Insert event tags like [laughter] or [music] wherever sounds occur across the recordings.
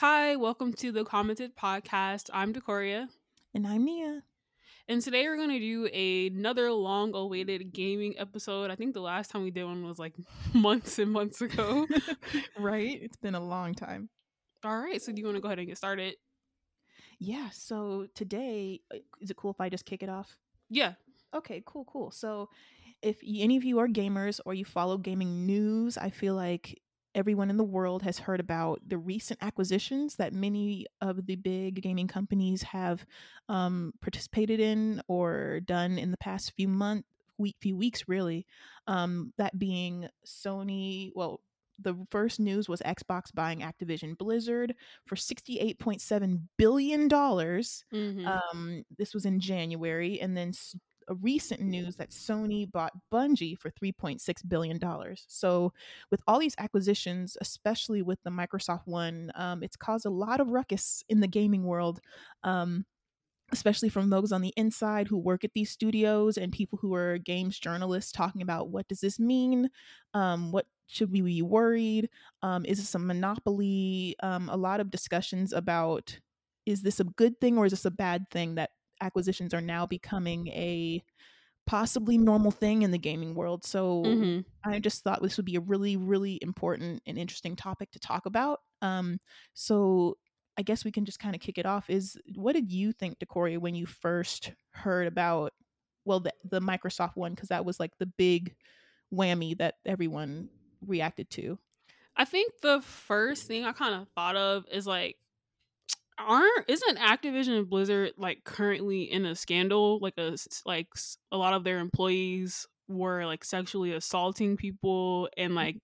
Hi, welcome to the Commented Podcast. I'm Decoria. And I'm Nia. And today we're going to do another long awaited gaming episode. I think the last time we did one was like [laughs] months and months ago. [laughs] right? [laughs] It's been a long time. All right. So, do you want to go ahead and get started? Yeah. So, today, uh, is it cool if I just kick it off? Yeah. Okay, cool, cool. So, if any of you are gamers or you follow gaming news, I feel like everyone in the world has heard about the recent acquisitions that many of the big gaming companies have um, participated in or done in the past few months, week, few weeks, really. Um, that being Sony. Well, the first news was Xbox buying Activision Blizzard for $68.7 billion. Mm-hmm. Um, this was in January. And then recent news that Sony bought Bungie for $3.6 billion. So, with all these acquisitions, especially with the Microsoft one, um, it's caused a lot of ruckus in the gaming world. Um, especially from those on the inside who work at these studios and people who are games journalists talking about what does this mean um, what should we be worried um, is this a monopoly um, a lot of discussions about is this a good thing or is this a bad thing that acquisitions are now becoming a possibly normal thing in the gaming world. So mm-hmm. I just thought this would be a really, really important and interesting topic to talk about. Um, so I guess we can just kind of kick it off. Is what did you think, Decoria, when you first heard about well the, the Microsoft one? Because that was like the big whammy that everyone reacted to. I think the first thing I kind of thought of is like aren't isn't Activision and Blizzard like currently in a scandal? Like a like a lot of their employees were like sexually assaulting people and mm. like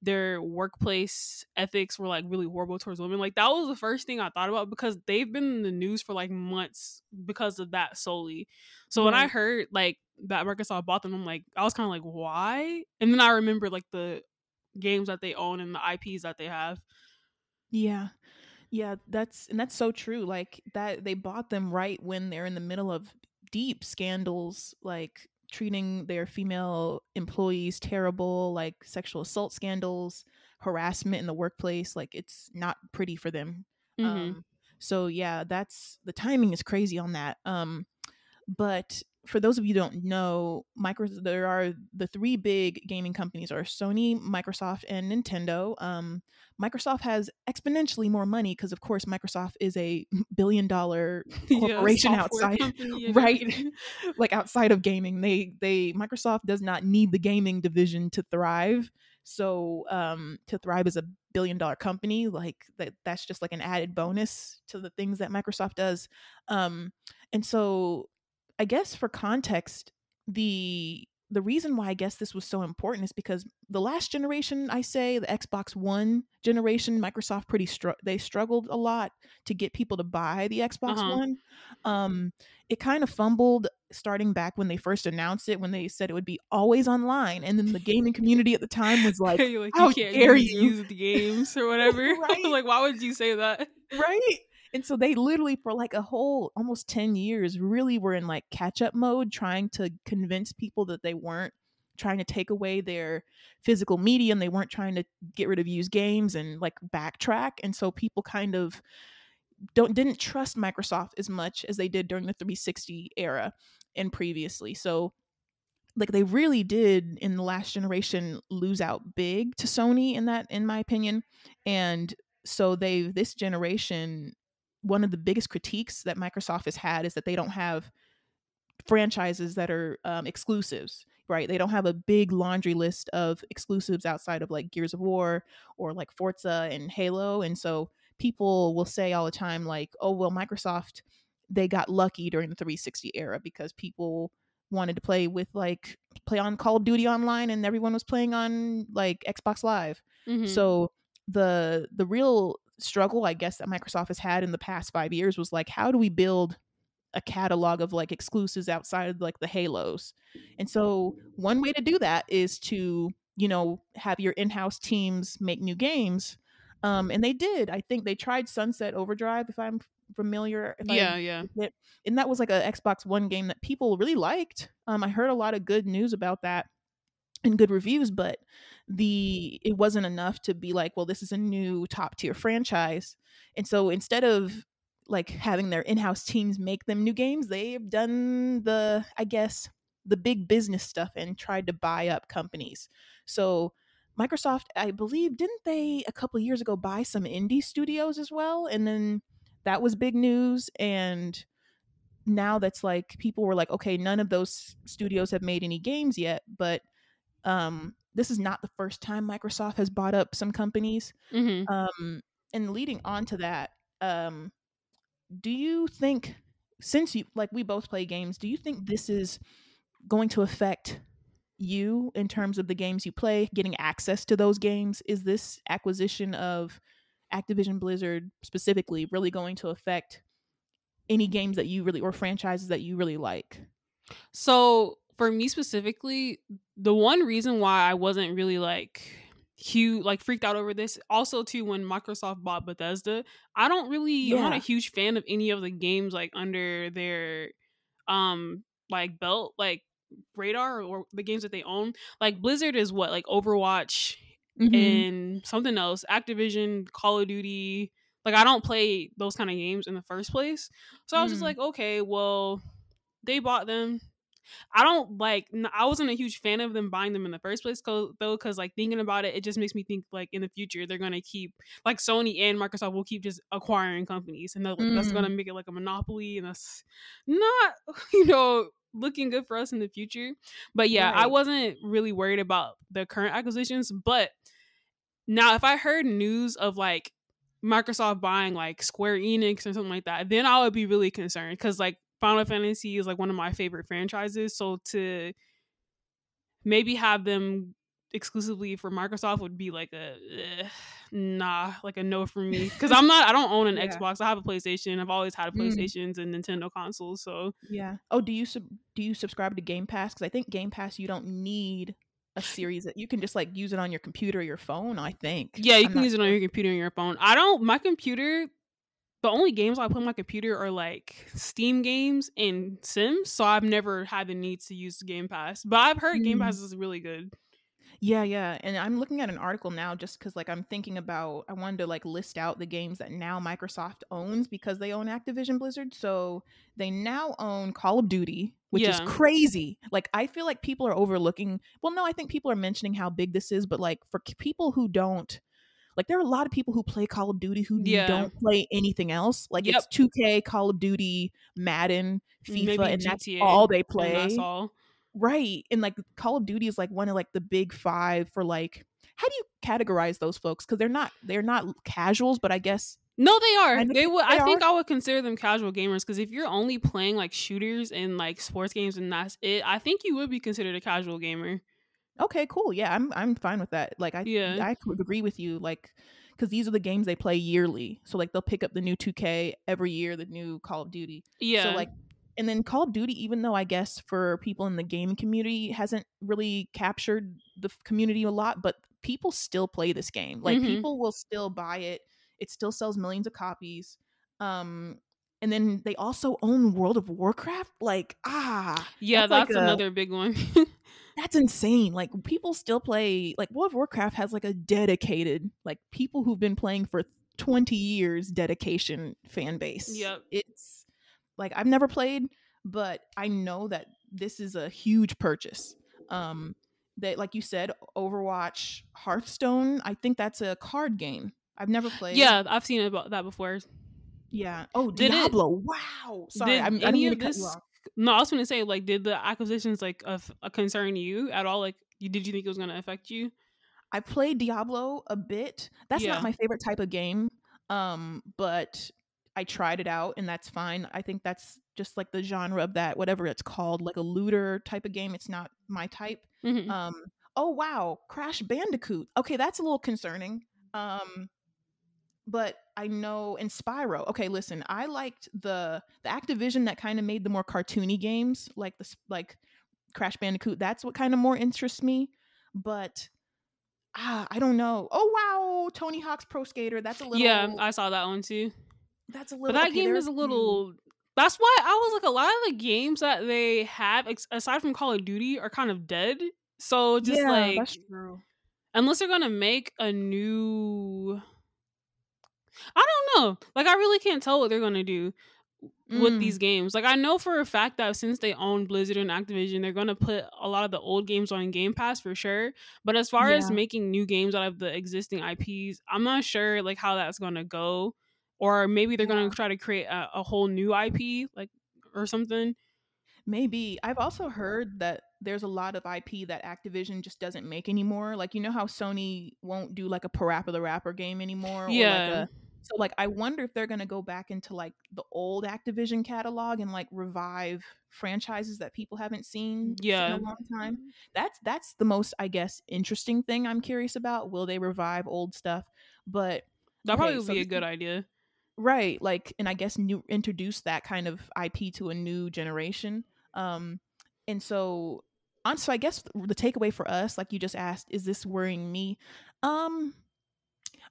their workplace ethics were like really horrible towards women. Like that was the first thing I thought about because they've been in the news for like months because of that solely. So when I heard like that Microsoft bought them, I'm like I was kind of like why? And then I remember like the games that they own and the IPs that they have. Yeah. Yeah, that's and that's so true. Like that they bought them right when they're in the middle of deep scandals like treating their female employees terrible, like sexual assault scandals, harassment in the workplace, like it's not pretty for them. Mm-hmm. Um so yeah, that's the timing is crazy on that. Um but for those of you don't know, Microsoft there are the three big gaming companies are Sony, Microsoft, and Nintendo. Um, Microsoft has exponentially more money because, of course, Microsoft is a [laughs] billion dollar [laughs] corporation [laughs] yeah, outside, company, right? like outside of gaming, they they Microsoft does not need the gaming division to thrive. So um, to thrive as a billion dollar company, like that, that's just like an added bonus to the things that Microsoft does. Um, and so I guess for context, the the reason why I guess this was so important is because the last generation, I say the Xbox One generation, Microsoft pretty str- they struggled a lot to get people to buy the Xbox uh-huh. One. Um, it kind of fumbled starting back when they first announced it, when they said it would be always online, and then the gaming community at the time was like, [laughs] like "How you dare you use the games or whatever?" [laughs] [laughs] right? like, why would you say that? Right and so they literally for like a whole almost 10 years really were in like catch up mode trying to convince people that they weren't trying to take away their physical media and they weren't trying to get rid of used games and like backtrack. And so people kind of don't didn't trust Microsoft as much as they did during the 360 era and previously. So like they really did in the last generation lose out big to Sony in that in my opinion. And so they this generation one of the biggest critiques that Microsoft has had is that they don't have franchises that are um, exclusives right they don't have a big laundry list of exclusives outside of like gears of war or like forza and halo and so people will say all the time like oh well microsoft they got lucky during the 360 era because people wanted to play with like play on call of duty online and everyone was playing on like xbox live mm-hmm. so the the real struggle I guess that Microsoft has had in the past 5 years was like how do we build a catalog of like exclusives outside of like the halos. And so one way to do that is to, you know, have your in-house teams make new games. Um and they did. I think they tried Sunset Overdrive if I'm familiar. If yeah, I, yeah. It, and that was like a Xbox One game that people really liked. Um I heard a lot of good news about that. And good reviews, but the it wasn't enough to be like, well, this is a new top tier franchise. And so instead of like having their in-house teams make them new games, they've done the I guess the big business stuff and tried to buy up companies. So Microsoft, I believe, didn't they a couple years ago buy some indie studios as well? And then that was big news. And now that's like people were like, okay, none of those studios have made any games yet, but um, this is not the first time Microsoft has bought up some companies. Mm-hmm. Um, and leading on to that, um, do you think, since you like we both play games, do you think this is going to affect you in terms of the games you play, getting access to those games? Is this acquisition of Activision Blizzard specifically really going to affect any games that you really or franchises that you really like? So for me specifically, the one reason why I wasn't really like huge like freaked out over this also too when microsoft bought bethesda i don't really yeah. i'm not a huge fan of any of the games like under their um like belt like radar or the games that they own like blizzard is what like overwatch mm-hmm. and something else activision call of duty like i don't play those kind of games in the first place so i was just mm. like okay well they bought them I don't like. I wasn't a huge fan of them buying them in the first place, though. Because like thinking about it, it just makes me think like in the future they're gonna keep like Sony and Microsoft will keep just acquiring companies, and mm. that's gonna mm. make it like a monopoly, and that's not [laughs] you know looking good for us in the future. But yeah, right. I wasn't really worried about the current acquisitions. But now, if I heard news of like Microsoft buying like Square Enix or something like that, then I would be really concerned because like Final Fantasy is like one of my favorite franchises. So to maybe have them exclusively for Microsoft would be like a eh, nah, like a no for me because I'm not. I don't own an yeah. Xbox. I have a PlayStation. I've always had a mm. PlayStations mm. and Nintendo consoles. So yeah. Oh, do you sub- do you subscribe to Game Pass? Because I think Game Pass you don't need a series that you can just like use it on your computer or your phone. I think. Yeah, you I'm can use sure. it on your computer and your phone. I don't. My computer the only games I play on my computer are like Steam games and Sims, so I've never had the need to use Game Pass. But I've heard mm. Game Pass is really good. Yeah, yeah. And I'm looking at an article now just because like I'm thinking about I wanted to like list out the games that now Microsoft owns because they own Activision Blizzard. So they now own Call of Duty, which yeah. is crazy. Like I feel like people are overlooking well, no, I think people are mentioning how big this is, but like for people who don't like there are a lot of people who play Call of Duty who yeah. don't play anything else. Like yep. it's 2K, Call of Duty, Madden, mm, FIFA, Maybe and GTA, that's all they play. That's all. Right. And like Call of Duty is like one of like the big five for like how do you categorize those folks? Because they're not they're not casuals, but I guess no, they are. They would. I think I would consider them casual gamers because if you're only playing like shooters and like sports games and that's it, I think you would be considered a casual gamer. Okay, cool. Yeah, I'm I'm fine with that. Like I yeah. I agree with you. Like because these are the games they play yearly. So like they'll pick up the new 2K every year, the new Call of Duty. Yeah. So like and then Call of Duty, even though I guess for people in the gaming community hasn't really captured the community a lot, but people still play this game. Like mm-hmm. people will still buy it. It still sells millions of copies. Um and then they also own World of Warcraft. Like, ah. Yeah, that's, that's like another a, big one. [laughs] that's insane. Like people still play like World of Warcraft has like a dedicated like people who've been playing for 20 years dedication fan base. Yep. It's like I've never played, but I know that this is a huge purchase. Um that like you said, Overwatch, Hearthstone, I think that's a card game. I've never played. Yeah, I've seen about that before. Yeah. Oh, did Diablo. It, wow. Sorry, did I'm, any of this no, I was going to say, like, did the acquisitions like of a concern you at all? Like, you, did you think it was going to affect you? I played Diablo a bit. That's yeah. not my favorite type of game. Um, but I tried it out, and that's fine. I think that's just like the genre of that, whatever it's called, like a looter type of game. It's not my type. Mm-hmm. Um, oh wow, Crash Bandicoot. Okay, that's a little concerning. Um, but I know in Spyro. Okay, listen, I liked the the Activision that kind of made the more cartoony games, like the like Crash Bandicoot. That's what kind of more interests me. But ah, I don't know. Oh wow, Tony Hawk's Pro Skater. That's a little. Yeah, I saw that one too. That's a little. But that okay, game is a little. That's why I was like, a lot of the games that they have, aside from Call of Duty, are kind of dead So just yeah, like that's true. unless they're gonna make a new I don't know. Like I really can't tell what they're gonna do with Mm, these games. Like I know for a fact that since they own Blizzard and Activision, they're gonna put a lot of the old games on Game Pass for sure. But as far as making new games out of the existing IPs, I'm not sure like how that's gonna go. Or maybe they're Yeah. gonna try to create a, a whole new IP, like or something. Maybe. I've also heard that there's a lot of IP that Activision just doesn't make anymore. Like you know how Sony won't do like a Parappa the Rapper game anymore or like Yeah. a so like I wonder if they're going to go back into like the old Activision catalog and like revive franchises that people haven't seen Yeah. in a long time. That's that's the most I guess interesting thing I'm curious about. Will they revive old stuff? But That Okay, probably would so be a good idea. right like and i guess new introduce that kind of ip to a new generation um and so on so i guess the takeaway for us like you just asked is this worrying me um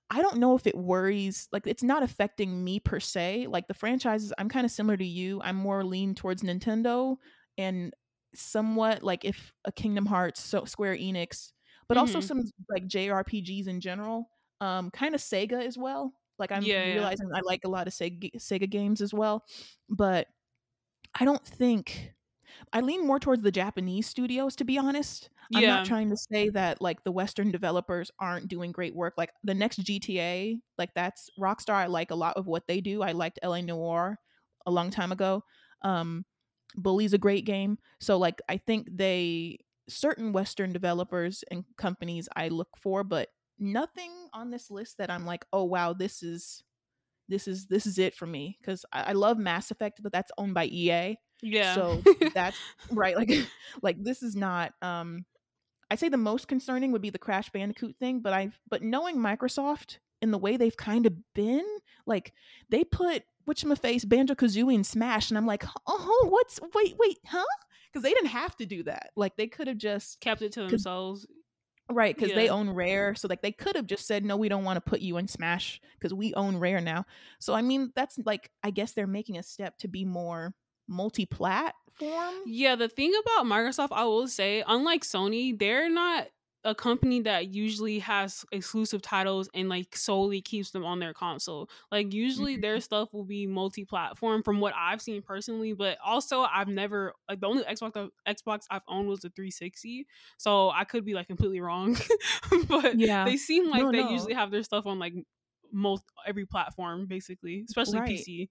i don't know if it worries like it's not affecting me per se like the franchises i'm kind of similar to you i'm more lean towards nintendo and somewhat like if a kingdom hearts so square enix but also Mhm. some like jrpgs in general um kind of sega as well like i'm Yeah, yeah. realizing i like a lot of sega, sega games as well but i don't think i lean more towards the japanese studios to be honest. I'm not trying to say that like the western developers aren't doing great work like the next gta like that's rockstar i like a lot of what they do. I liked L.A. Noire a long time ago. Um bully's a great game. So like i think they certain western developers and companies i look for but nothing on this list that i'm like oh wow this is this is this is it for me. Because I, I love mass effect but that's owned by ea yeah. so [laughs] that's right like [laughs] like this is not um i'd say the most concerning would be the crash bandicoot thing but i've but knowing microsoft in the way they've kind of been like they put which my face banjo kazooie in smash and i'm like oh what's wait wait huh because they didn't have to do that like they could have just kept it to themselves. Right, because they own Rare, so like they could have just said, "No, we don't want to put you in Smash because we own Rare now." So I mean, that's like I guess they're making a step to be more multi-platform. Yeah, the thing about Microsoft, I will say, unlike Sony, they're not a company that usually has exclusive titles and like solely keeps them on their console. Like usually their mm-hmm. stuff will be multi-platform from what I've seen personally, but also I've never like the only Xbox Xbox I've owned was the 360. So I could be like completely wrong. [laughs] but Yeah. they seem like No, they no. usually have their stuff on like most every platform basically, especially Right. PC.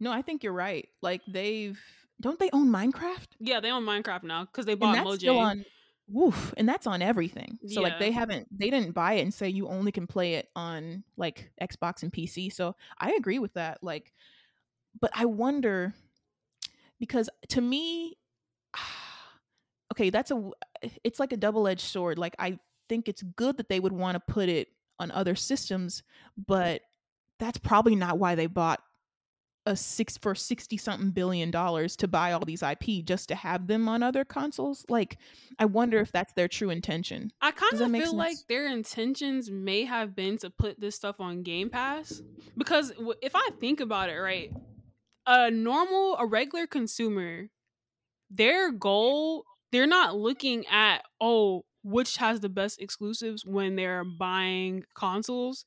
No, I think you're right. Like they've don't they own Minecraft? Yeah, they own Minecraft now because they And bought that's Mojang. still on woof, and that's on everything. So like they haven't they didn't buy it and say you only can play it on like Xbox and PC. So I agree with that. Like but I wonder because to me [sighs] okay, that's a it's like a double-edged sword. Like I think it's good that they would want to put it on other systems, but that's probably not why they bought a six for 60 something billion dollars to buy all these IP just to have them on other consoles. Like I wonder if that's their true intention. I kind of feel like their intentions may have been to put this stuff on Game Pass because if I think about it, right, a normal, a regular consumer, their goal, they're not looking at oh, which has the best exclusives when they're buying consoles.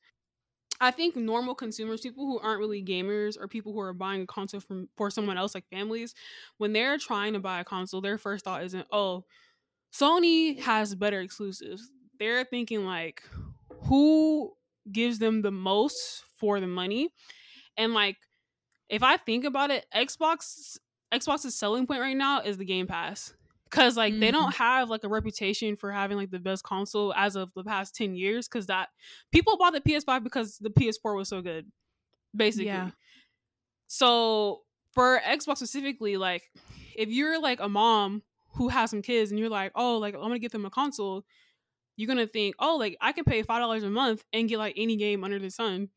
I think normal consumers, people who aren't really gamers or people who are buying a console from for someone else, like families, when they're trying to buy a console, their first thought isn't, oh, Sony has better exclusives. They're thinking like, who gives them the most for the money? And like, if I think about it, Xbox Xbox's selling point right now is the Game Pass. Cause like they don't mm-hmm. have like a reputation for having like the best console as of the past 10 years. Cause that people bought the PS5 because the PS4 was so good. Basically. Yeah. So for Xbox specifically, like if you're like a mom who has some kids and you're like, oh, like I'm gonna get them a console, you're gonna think, oh, like I can pay five dollars a month and get like any game under the sun,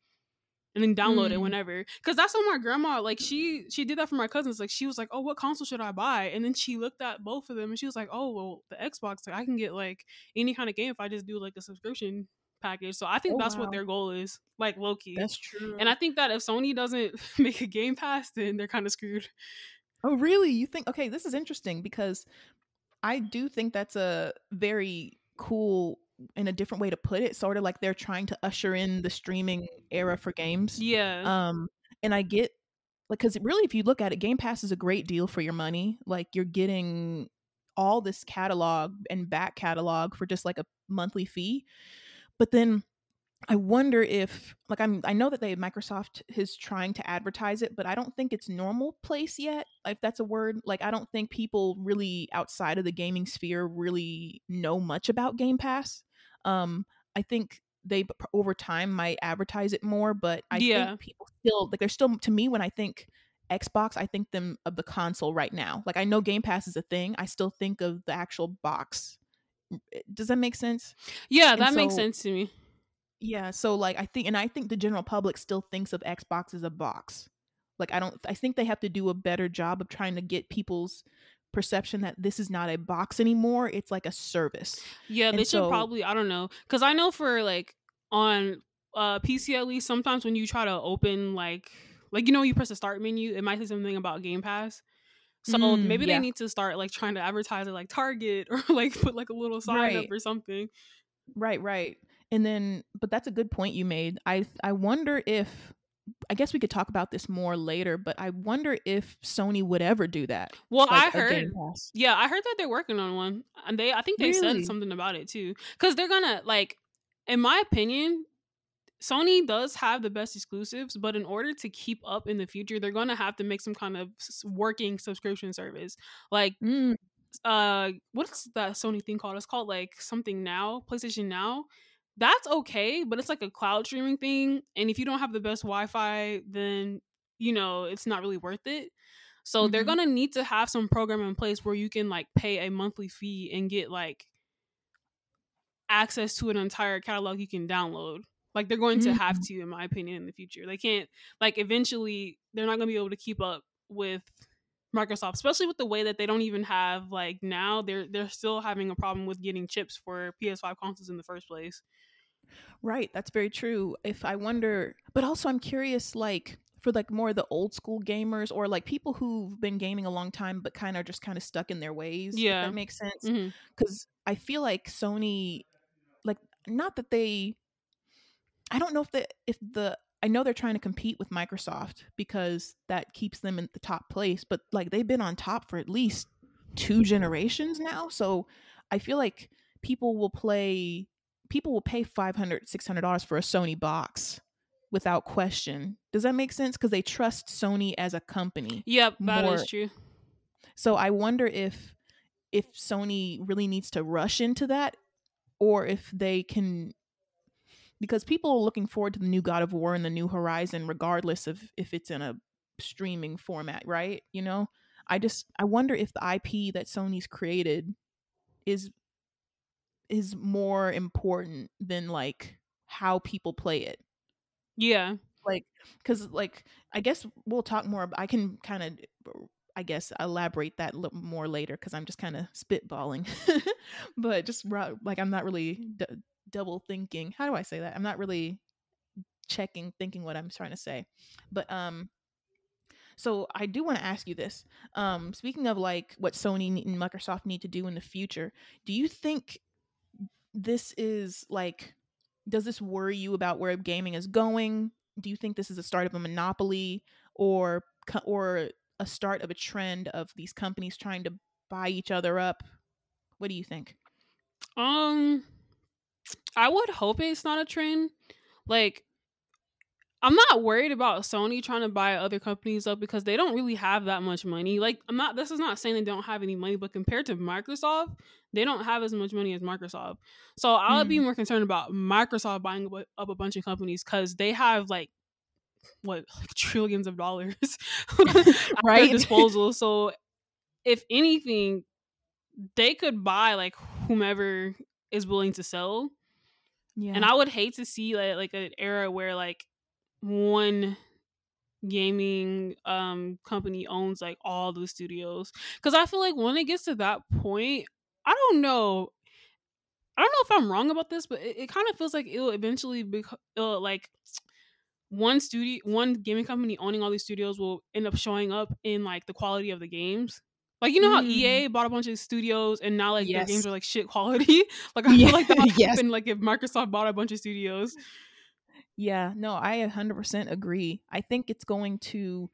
and then download it Mm. whenever. Because that's what my grandma like. She she did that for my cousins. Like she was like, oh, what console should I buy? And then she looked at both of them and she was like, oh, well, the Xbox, like I can get like any kind of game if I just do like a subscription package. So I think Oh, that's what their goal is, like lowkey. That's true. And I think that if Sony doesn't [laughs] make a Game Pass, then they're kind of screwed. Oh, really? You think? Okay, this is interesting because I do think that's a very cool and a different way to put it. Sort of like they're trying to usher in the streaming era for games. Yeah. Um, and I get like because really, if you look at it, Game Pass is a great deal for your money. Like you're getting all this catalog and back catalog for just like a monthly fee. But then I wonder if like I'm I know that they Microsoft is trying to advertise it, but I don't think it's normal place yet. If that's a word. Like I don't think people really outside of the gaming sphere really know much about Game Pass. Um I think they over time might advertise it more, but I Yeah. think people still like they're still to me when I think Xbox, I think them of the console right now. Like I know Game Pass is a thing. I still think of the actual box. Does that make sense? Yeah, that makes sense to me. yeah, so like I think and I think the general public still thinks of Xbox as a box. Like I don't I think they have to do a better job of trying to get people's perception that this is not a box anymore. It's like a service. Yeah, they And should probably I don't know cuz I know for like on uh PC at least sometimes when you try to open like like you know you press the start menu it might say something about Game Pass. So Mm, maybe they need to start like trying to advertise it like Target [laughs] or like put like a little sign up or something. Right, right. And then but that's a good point you made. I I wonder if I guess we could talk about this more later, but I wonder if Sony would ever do that. Well, I Like a heard Yeah, I heard that they're working on one, and they I think they said something about it too, because they're gonna like, in my opinion, Sony does have the best exclusives, but in order to keep up in the future, they're gonna have to make some kind of working subscription service, like Mm, uh, what's that Sony thing called? It's called like something now, PlayStation Now. That's okay, but it's like a cloud streaming thing, and if you don't have the best Wi-Fi, then you know it's not really worth it. So they're mhm. gonna need to have some program in place where you can like pay a monthly fee and get like access to an entire catalog you can download. Like they're going to have Mm. to, in my opinion, in the future. They can't like eventually they're not gonna be able to keep up with Microsoft, especially with the way that they don't even have like now they're they're still having a problem with getting chips for PS5 consoles in the first place. Right, that's very true. If I wonder, but also I'm curious, like for like more of the old school gamers or like people who've been gaming a long time but kind of just kind of stuck in their ways. Yeah. that makes sense. Mm-hmm. Because I feel like Sony, like not that they, I don't know if the if the I know they're trying to compete with Microsoft because that keeps them in the top place, but like they've been on top for at least two generations now. So I feel like people will play people will pay 500 600 dollars for a Sony box without question. Does that make sense? Because they trust Sony as a company. Yep, that is More- true. So I wonder if if Sony really needs to rush into that or if they can because people are looking forward to the new God of War and the new Horizon regardless of if it's in a streaming format, right? You know? I just I wonder if the IP that Sony's created is is more important than like how people play it. Yeah. like because like i guess we'll talk more i can kind of i guess elaborate that a little more later because i'm just kind of spitballing. [laughs] But just like i'm not really d- double thinking how do i say that? I'm not really checking thinking what i'm trying to say. But um so i do want to ask you this um speaking of like what sony and microsoft need to do in the future do you think this is like does this worry you about where gaming is going? Do you think this is the start of a monopoly or or a start of a trend of these companies trying to buy each other up? What do you think? Um, I would hope it's not a trend. Like, I'm not worried about Sony trying to buy other companies up because they don't really have that much money. Like, I'm not. This is not saying they don't have any money, but compared to Microsoft, they don't have as much money as Microsoft. So I would be mm. more concerned about Microsoft buying up a- bunch of companies because they have like what [laughs] like trillions of dollars [laughs] at Right. disposal. [laughs] So if anything, they could buy like whomever is willing to sell. yeah And I would hate to see like like an era where like one gaming um company owns like all the studios because I feel like when it gets to that point, I don't know. I don't know if I'm wrong about this, but it, it kind of feels like it'll eventually be it'll, like one studio, one gaming company owning all these studios will end up showing up in like the quality of the games. Like you know how Mm. EA bought a bunch of studios and now like their games are like shit quality. [laughs] like I Yeah, feel like that [laughs] would yes. happen like if Microsoft bought a bunch of studios. Yeah, no, I 100% agree. I think it's going to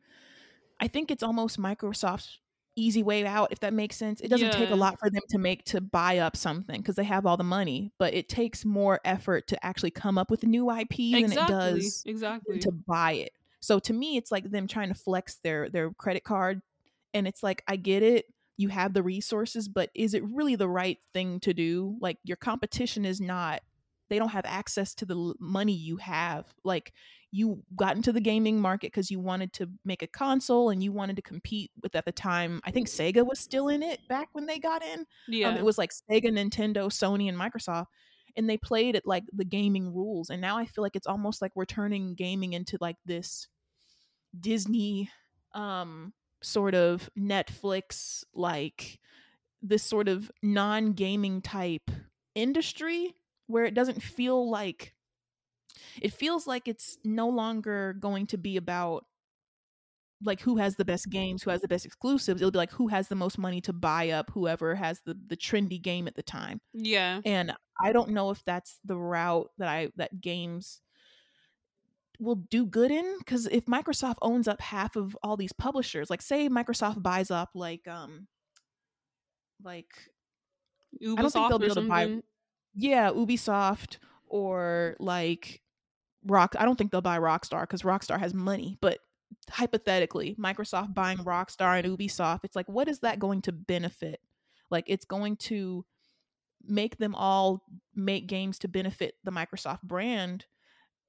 I think it's almost Microsoft's easy way out if that makes sense. It doesn't take a lot for them to make to buy up something because they have all the money, but it takes more effort to actually come up with a new IP than it does Exactly. to buy it. So to me, it's like them trying to flex their their credit card, and it's like I get it, you have the resources, but is it really the right thing to do? Like your competition is not; they don't have access to the money you have. Like you got into the gaming market because you wanted to make a console and you wanted to compete with at the time. I think Sega was still in it back when they got in. yeah. Um, it was like Sega, Nintendo, Sony, and Microsoft, and they played it like the gaming rules. And now I feel like it's almost like we're turning gaming into like this Disney, um, sort of Netflix, like this sort of non-gaming type industry where it doesn't feel like it feels like it's no longer going to be about like who has the best games, who has the best exclusives. It'll be like who has the most money to buy up whoever has the the trendy game at the time. yeah. And I don't know if that's the route that I that games will do good in because if Microsoft owns up half of all these publishers, like say Microsoft buys up like um like Ubisoft don't think they'll be able to buy-. Yeah, Ubisoft or like Rock. I don't think they'll buy Rockstar because Rockstar has money. But hypothetically, Microsoft buying Rockstar and Ubisoft, it's like, what is that going to benefit? Like, it's going to make them all make games to benefit the Microsoft brand.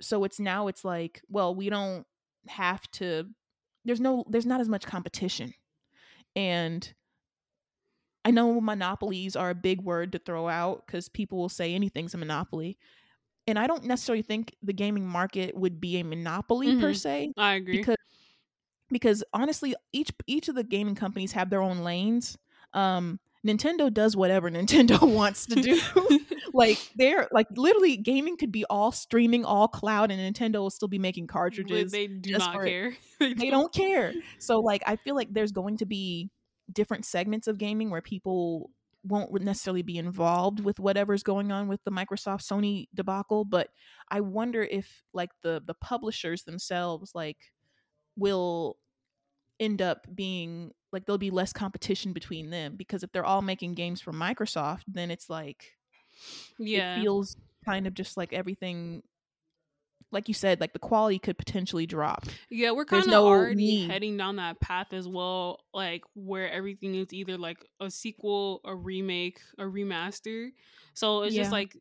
So it's now it's like, well, we don't have to. There's no. There's not as much competition, and I know monopolies are a big word to throw out because people will say anything's a monopoly. And I don't necessarily think the gaming market would be a monopoly per Mhm. se I agree. because because honestly each each of the gaming companies have their own lanes. Um Nintendo does whatever [laughs] Nintendo wants to do. [laughs] like they're like literally gaming could be all streaming, all cloud and Nintendo will still be making cartridges [laughs] they do not care. they don't care. So like I feel like there's going to be different segments of gaming where people won't necessarily be involved with whatever's going on with the Microsoft Sony debacle, but I wonder if like the the publishers themselves like will end up being like there'll be less competition between them because if they're all making games for Microsoft, then it's like Yeah. it feels kind of just like everything like you said, like the quality could potentially drop. Yeah, we're kind of no already need. heading down that path as well, like where everything is either like a sequel, a remake, a remaster. So it's Yeah. just like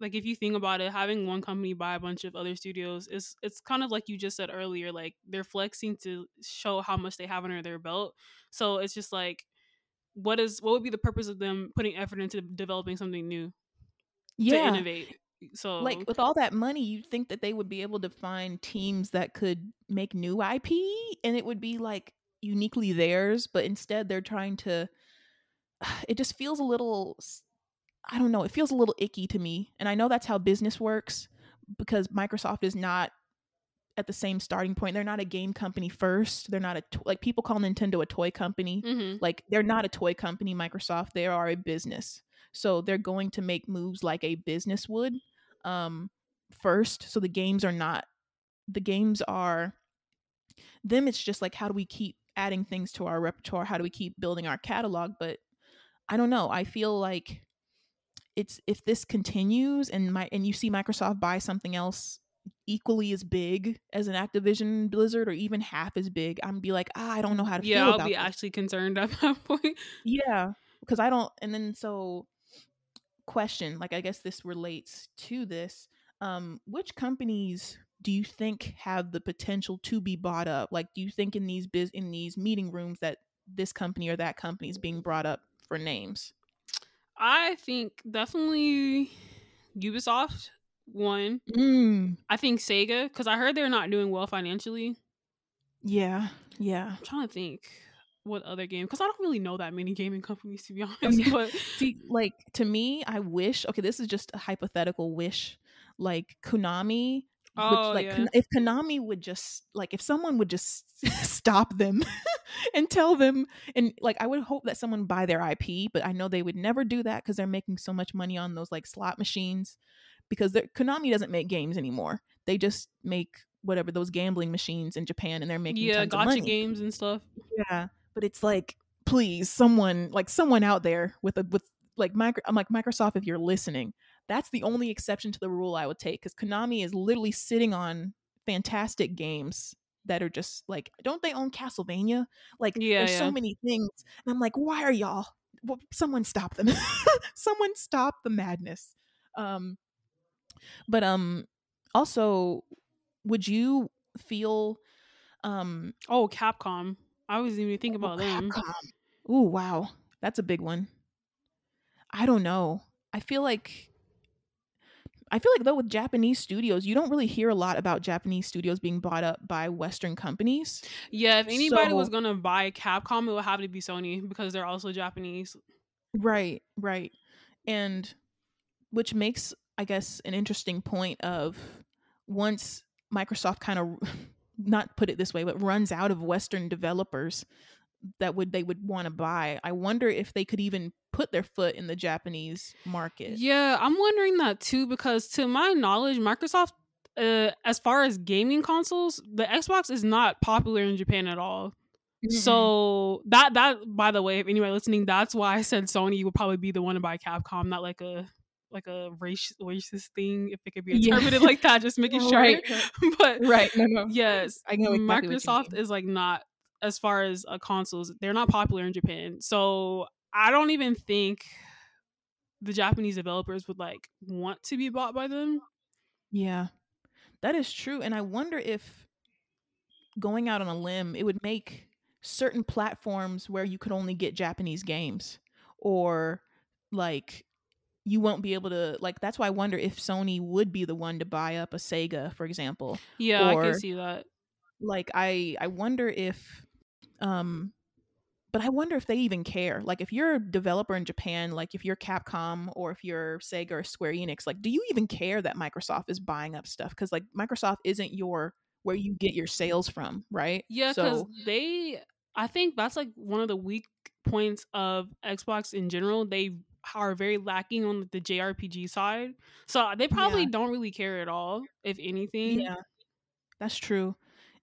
like if you think about it, having one company buy a bunch of other studios is it's kind of like you just said earlier, like they're flexing to show how much they have under their belt. So it's just like what is what would be the purpose of them putting effort into developing something new Yeah. to innovate? So like with all that money you'd think that they would be able to find teams that could make new ip and it would be like uniquely theirs but instead they're trying to [sighs] it just feels a little I don't know it feels a little icky to me and i know that's how business works because microsoft is not at the same starting point. They're not a game company first. They're not a to- like people call nintendo a toy company. Mhm. like they're not a toy company microsoft. They are a business. So they're going to make moves like a business would um first so the games are not the games are them it's just like how do we keep adding things to our repertoire how do we keep building our catalog but i don't know i feel like it's if this continues and my and you see microsoft buy something else equally as big as an activision blizzard or even half as big i'm be like ah, i don't know how to yeah, feel I'll be this. actually concerned [laughs] at that point. Yeah, because I don't. And then so, question. Like, I guess this relates to this. Um, which companies do you think have the potential to be bought up? Like, do you think in these biz in these meeting rooms that this company or that company is being brought up for names? I think definitely Ubisoft one. Mm, I think Sega because I heard they're not doing well financially. yeah, yeah. I'm trying to think what other game because I don't really know that many gaming companies to be [laughs] oh, honest. mean, but See, like to me, I wish. Okay, this is just a hypothetical wish. Like Konami, Oh, which, like yeah. If Konami would just like if someone would just [laughs] stop them [laughs] and tell them and like I would hope that someone buy their IP, but I know they would never do that because they're making so much money on those like slot machines. Because Konami doesn't make games anymore. They just make whatever those gambling machines in Japan, and they're making yeah, tons gotcha of money. games and stuff. Yeah, but it's like, please, someone like someone out there with a with like micro. I'm like Microsoft, if you're listening, that's the only exception to the rule I would take because Konami is literally sitting on fantastic games that are just like, don't they own Castlevania? Like, Yeah, there's yeah. so many things, and I'm like, why are y'all? Well, someone stop them! [laughs] someone stop the madness. Um, but um, also, would you feel um Oh, Capcom. I wasn't even think Oh, about them. Capcom. Ooh, wow. That's a big one. I don't know. I feel like I feel like though with Japanese studios, you don't really hear a lot about Japanese studios being bought up by Western companies. Yeah, if anybody was gonna buy Capcom, it would have to be Sony because they're also Japanese. Right, right. And which makes, I guess, an interesting point of once Microsoft kind of [laughs] not put it this way, but runs out of Western developers that would they would want to buy. I wonder if they could even put their foot in the Japanese market. Yeah, I'm wondering that too because to my knowledge, Microsoft, uh, as far as gaming consoles, the Xbox is not popular in Japan at all. Mhm. So that that by the way, if anybody listening, that's why I said Sony would probably be the one to buy Capcom, not like a like a race racist thing, if it could be [laughs] Yeah. interpreted like that, just making [laughs] sure. Right, [laughs] but right. No, no. yes, I know exactly Microsoft is like not as far as uh, consoles, they're not popular in Japan. So I don't even think the Japanese developers would like want to be bought by them. Yeah, that is true. And I wonder if going out on a limb, it would make certain platforms where you could only get Japanese games or like you won't be able to like that's why I wonder if Sony would be the one to buy up a Sega, for example. Yeah, I can see that. Like I I wonder if um but I wonder if they even care. Like if you're a developer in Japan, like if you're Capcom or if you're Sega or Square Enix, like do you even care that Microsoft is buying up stuff? Because like Microsoft isn't your where you get your sales from, right? Yeah, because So they, I think that's like one of the weak points of Xbox in general. They are very lacking on the JRPG side, so they probably Yeah. don't really care at all, if anything. yeah, that's true.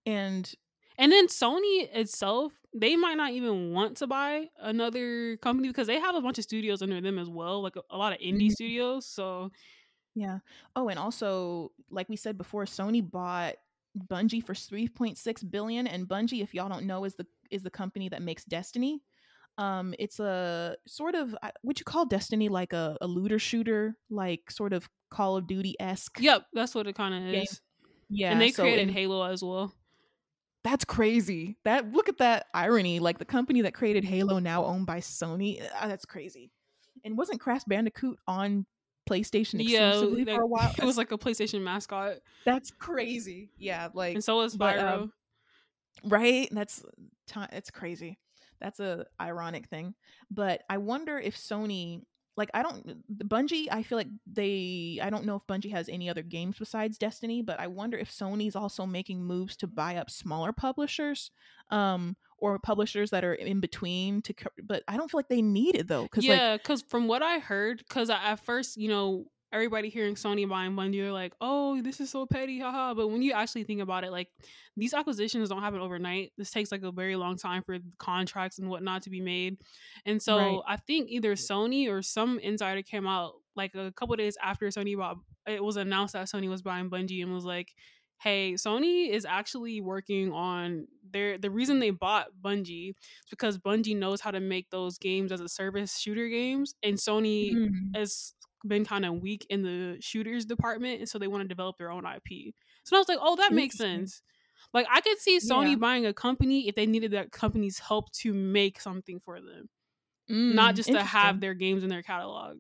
And And then Sony itself, they might not even want to buy another company because they have a bunch of studios under them as well, like a, a lot of indie Mhm. studios. So yeah. Oh, and also like we said before, Sony bought Bungie for 3.6 billion and Bungie if y'all don't know is the is the company that makes Destiny. Um it's a sort of what you call Destiny like a, a looter shooter like sort of Call of Duty-esque. yep, that's what it kind of is. Yeah. and they so created in- Halo as well. That's crazy. That look at that irony. Like the company that created Halo now owned by Sony. Ah, that's crazy. And wasn't Crash Bandicoot on PlayStation Yeah, exclusively like, for a while? [laughs] it was like a PlayStation mascot, That's crazy. Yeah, like and so was but, um, right. That's time. It's crazy. That's a ironic thing. But I wonder if Sony, like, I don't Bungie. I feel like they. I don't know if Bungie has any other games besides Destiny, but I wonder if Sony's also making moves to buy up smaller publishers, um, or publishers that are in between. To, but I don't feel like they need it though, like yeah, because from what I heard, because at first, you know, everybody hearing Sony buying Bungie, they're like, "Oh, this is so petty, haha." But when you actually think about it, like these acquisitions don't happen overnight. This takes like a very long time for contracts and whatnot to be made, and so Right. I think either Sony or some insider came out like a couple days after Sony bought. It was announced that Sony was buying Bungie and was like. Hey, Sony is actually working on their the reason they bought Bungie is because Bungie knows how to make those games as a service shooter games and Sony mm, has been kind of weak in the shooters department and so they want to develop their own IP. So I was like, "Oh, that makes sense." Like I could see Sony Yeah. buying a company if they needed that company's help to make something for them, mm, not just to have their games in their catalog.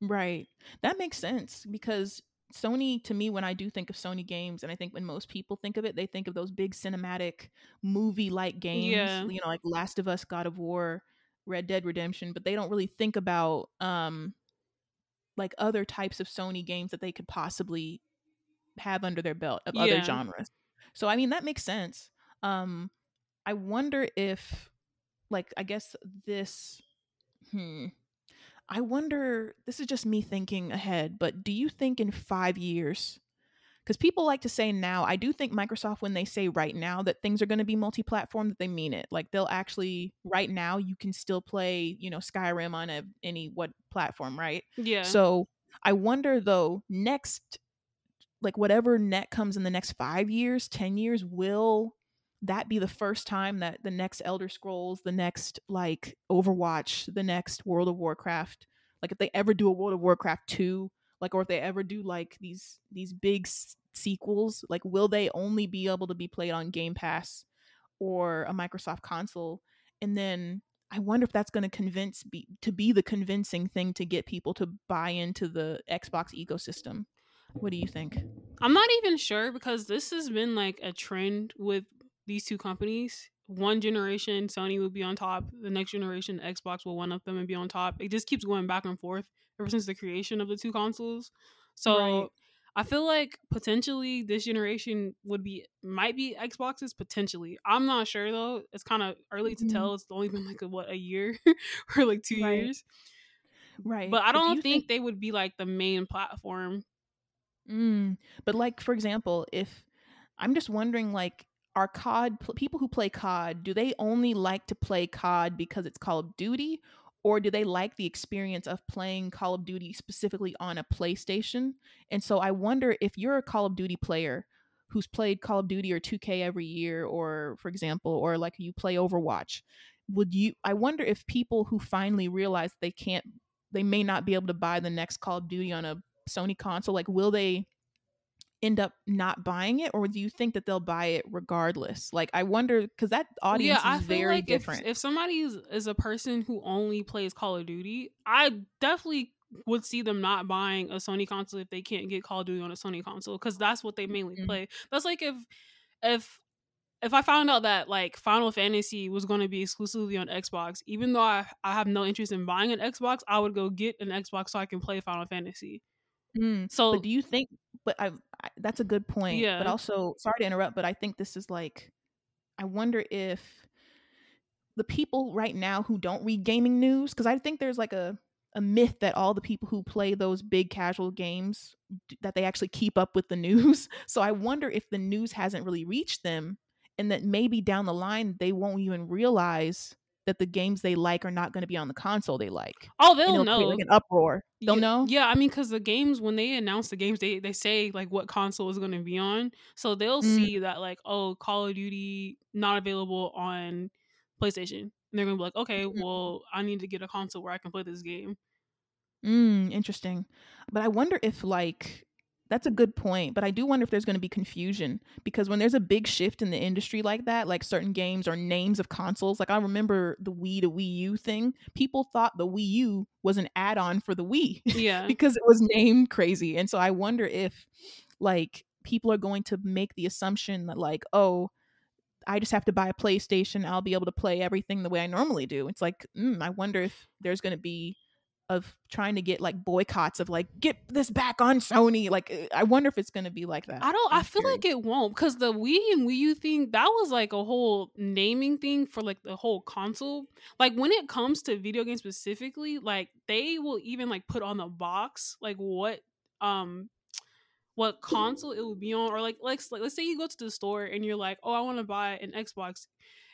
Right. That makes sense because Sony, to me, when I do think of Sony games, and I think when most people think of it, they think of those big cinematic movie like games, Yeah. you know, like Last of Us, God of War, Red Dead Redemption, but they don't really think about um like other types of Sony games that they could possibly have under their belt of other genres. So I mean that makes sense. Um I wonder if, like, I guess this, hmm, I wonder, this is just me thinking ahead, but do you think in five years, because people like to say now, I do think Microsoft, when they say right now that things are going to be multi platform, that they mean it. Like, they'll actually, right now, you can still play, you know, Skyrim on a, any what platform, right? Yeah. So I wonder though, next, like whatever net comes in the next five years, 10 years, will that be the first time that the next Elder Scrolls, the next like Overwatch, the next World of Warcraft, like if they ever do a World of Warcraft 2, like or if they ever do like these these big s- sequels, like will they only be able to be played on Game Pass or a Microsoft console? And then I wonder if that's going to convince be to be the convincing thing to get people to buy into the Xbox ecosystem. What do you think? I'm not even sure because this has been like a trend with these two companies. One generation, Sony will be on top. The next generation, Xbox will one up them and be on top. It just keeps going back and forth ever since the creation of the two consoles. So Right. I feel like potentially this generation would be might be Xboxes potentially. I'm not sure though. It's kind of early to Mhm. tell. It's only been like a, what a year [laughs] or like two Right. years. Right. But I do don't you think, they would be like the main platform. Mm, but like for example, if I'm just wondering, like, are COD pl- people who play COD do they only like to play COD because it's Call of Duty, or do they like the experience of playing Call of Duty specifically on a PlayStation? And so I wonder if you're a Call of Duty player who's played Call of Duty or 2K every year, or for example, or like you play Overwatch, would you? I wonder if people who finally realize they can't, they may not be able to buy the next Call of Duty on a Sony console, like will they end up not buying it or do you think that they'll buy it regardless? Like I wonder because that audience yeah, I is feel very like different. If, if somebody is, is a person who only plays Call of Duty, I definitely would see them not buying a Sony console if they can't get Call of Duty on a Sony console because that's what they mainly Mhm. play. That's like if if if I found out that like Final Fantasy was going to be exclusively on Xbox, even though I, I have no interest in buying an Xbox, I would go get an Xbox so I can play Final Fantasy. Mm, So do you think but I that's a good point. Yeah. But also sorry to interrupt, but I think this is like I wonder if the people right now who don't read gaming news because I think there's like a a myth that all the people who play those big casual games that they actually keep up with the news. [laughs] So I wonder if the news hasn't really reached them and that maybe down the line they won't even realize that the games they like are not going to be on the console they like. oh, they'll know. like an uproar. They'll yeah, know. Yeah, I mean, because the games when they announce the games, they they say like what console is going to be on, so they'll Mm. see that like oh, Call of Duty not available on PlayStation, and they're gonna be like, okay, Mhm. well, I need to get a console where I can play this game. Mm, interesting. But I wonder if like that's a good point, but I do wonder if there's going to be confusion because when there's a big shift in the industry like that, like certain games or names of consoles, like I remember the Wii to Wii U thing, people thought the Wii U was an add-on for the Wii Yeah, [laughs] because it was named crazy. And so I wonder if like people are going to make the assumption that like, oh, I just have to buy a PlayStation, I'll be able to play everything the way I normally do. It's like, mm, I wonder if there's going to be of trying to get like boycotts of like get this back on Sony. Like uh, I wonder if it's going to be like that. I don't. I'm I feel curious. like it won't because the Wii and Wii U thing that was like a whole naming thing for like the whole console. Like when it comes to video games specifically, like they will even like put on the box like what um what console it will be on or like like, like let's say you go to the store and you're like oh i want to buy an xbox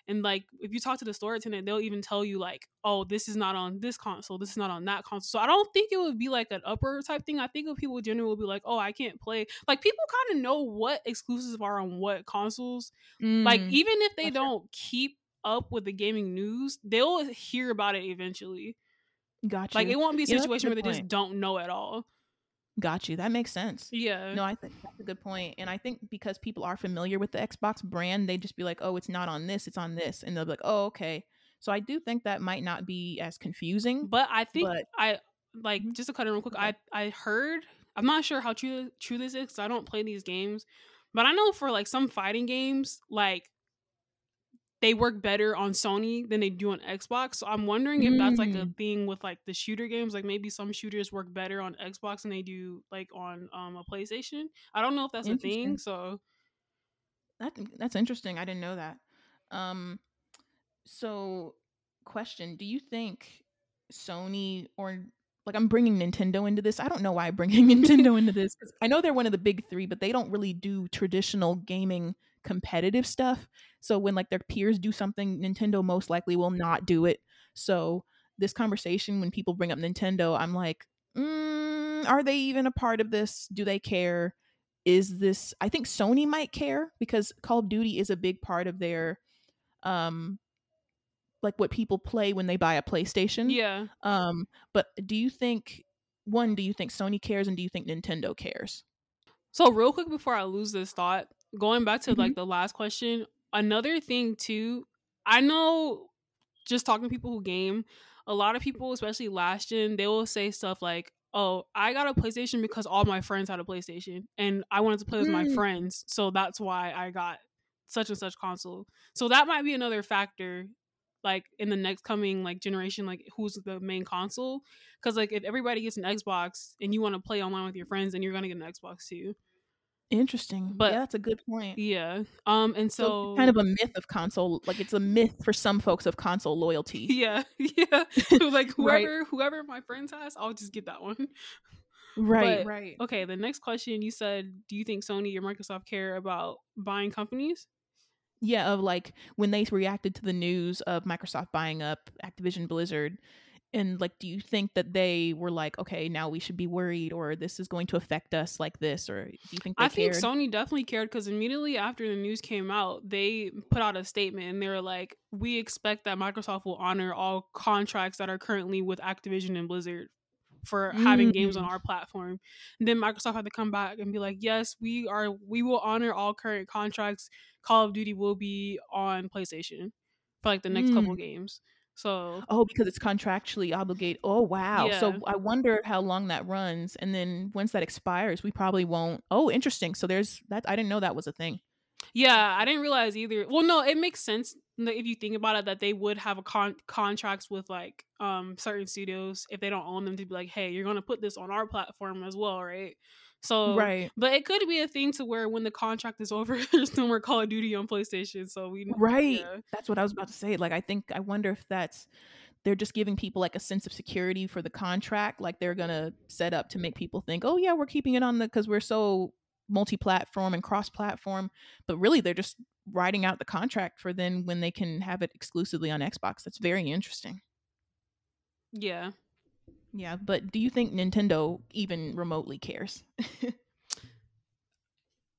and like if you talk to the store attendant they'll even tell you like oh this is not on this console this is not on that console. So i don't think it would be like an upper type thing. I think of people generally will be like oh i can't play like people kind of know what exclusives are on what consoles. Like Mm, even if they don't keep up with the gaming news they'll hear about it eventually. Gotcha. like it won't be a Yeah, situation where good they just don't know at all got you. That makes sense. yeah No, I think that's a good point. And I think because people are familiar with the Xbox brand, they just be like, "Oh, it's not on this, it's on this." And they'll be like, "Oh, okay." So I do think that might not be as confusing. But I think But- I like Mhm. just to cut in real quick. Okay. I I heard I'm not sure how true true this is because I don't play these games, but I know for like some fighting games, like they work better on Sony than they do on Xbox. So I'm wondering if that's like a Mm. thing with like the shooter games. Like maybe some shooters work better on Xbox than they do like on um a PlayStation. I don't know if that's a thing. So That that's interesting. I didn't know that. Um, so question: Do you think Sony or like I'm bringing Nintendo into this? I don't know why I'm bringing [laughs] Nintendo into this because I know they're one of the big three, but they don't really do traditional gaming competitive stuff. So when like their peers do something, Nintendo most likely will not do it. So this conversation, when people bring up Nintendo, I'm like, mm, are they even a part of this? Do they care? Is this? I think Sony might care because Call of Duty is a big part of their, um, like what people play when they buy a PlayStation. Yeah. Um, but do you think one? Do you think Sony cares, and do you think Nintendo cares? So real quick before I lose this thought, going back to Mhm. like the last question, another thing too, I know just talking to people who game, a lot of people, especially last gen, they will say stuff like, Oh, I got a PlayStation because all my friends had a PlayStation and I wanted to play with my Mm. friends. So that's why I got such and such console. So that might be another factor, like in the next coming like generation, like who's the main console. Because like if everybody gets an Xbox and you want to play online with your friends, then you're gonna get an Xbox too. Interesting. But- yeah, that's a good point. Yeah. Um. And So, so, kind of a myth of console, like it's a myth for some folks of console loyalty. yeah, [laughs] yeah. like [laughs] Right. whoever whoever my friends has, I'll just get that one. [laughs] right, But- right. Okay. The next question you said, do you think Sony or Microsoft care about buying companies? Yeah, of like when they reacted to the news of Microsoft buying up Activision Blizzard, and like, do you think that they were like, okay, now we should be worried, or this is going to affect us like this, or do you think they I think? Sony definitely cared because immediately after the news came out, they put out a statement and they were like, "We expect that Microsoft will honor all contracts that are currently with Activision and Blizzard for having games on Mm. our platform." And then Microsoft had to come back and be like, "Yes, we are. We will honor all current contracts. Call of Duty will be on PlayStation for like the next couple Mm. games." So Oh, because it's contractually obligated. Oh, wow. Yeah. So I wonder how long that runs, and then once that expires, we probably won't. Oh, interesting. So there's that. I didn't know that was a thing. Yeah, I didn't realize either. Well, no, it makes sense if you think about it that they would have a con- contracts with like um certain studios if they don't own them to be like, "Hey, you're going to put this on our platform as well, right?" So right. But it could be a thing to where when the contract is over, [laughs] there's no more Call of Duty on PlayStation. So we Right. yeah. That's what I was about to say. Like, I think, I wonder if that's, they're just giving people like a sense of security for the contract. Like, they're to set up to make people think, oh, yeah, we're keeping it on the, because we're so multi platform and cross platform. But really, they're just writing out the contract for then when they can have it exclusively on Xbox. That's very interesting. Yeah. Yeah. But do you think Nintendo even remotely cares? [laughs]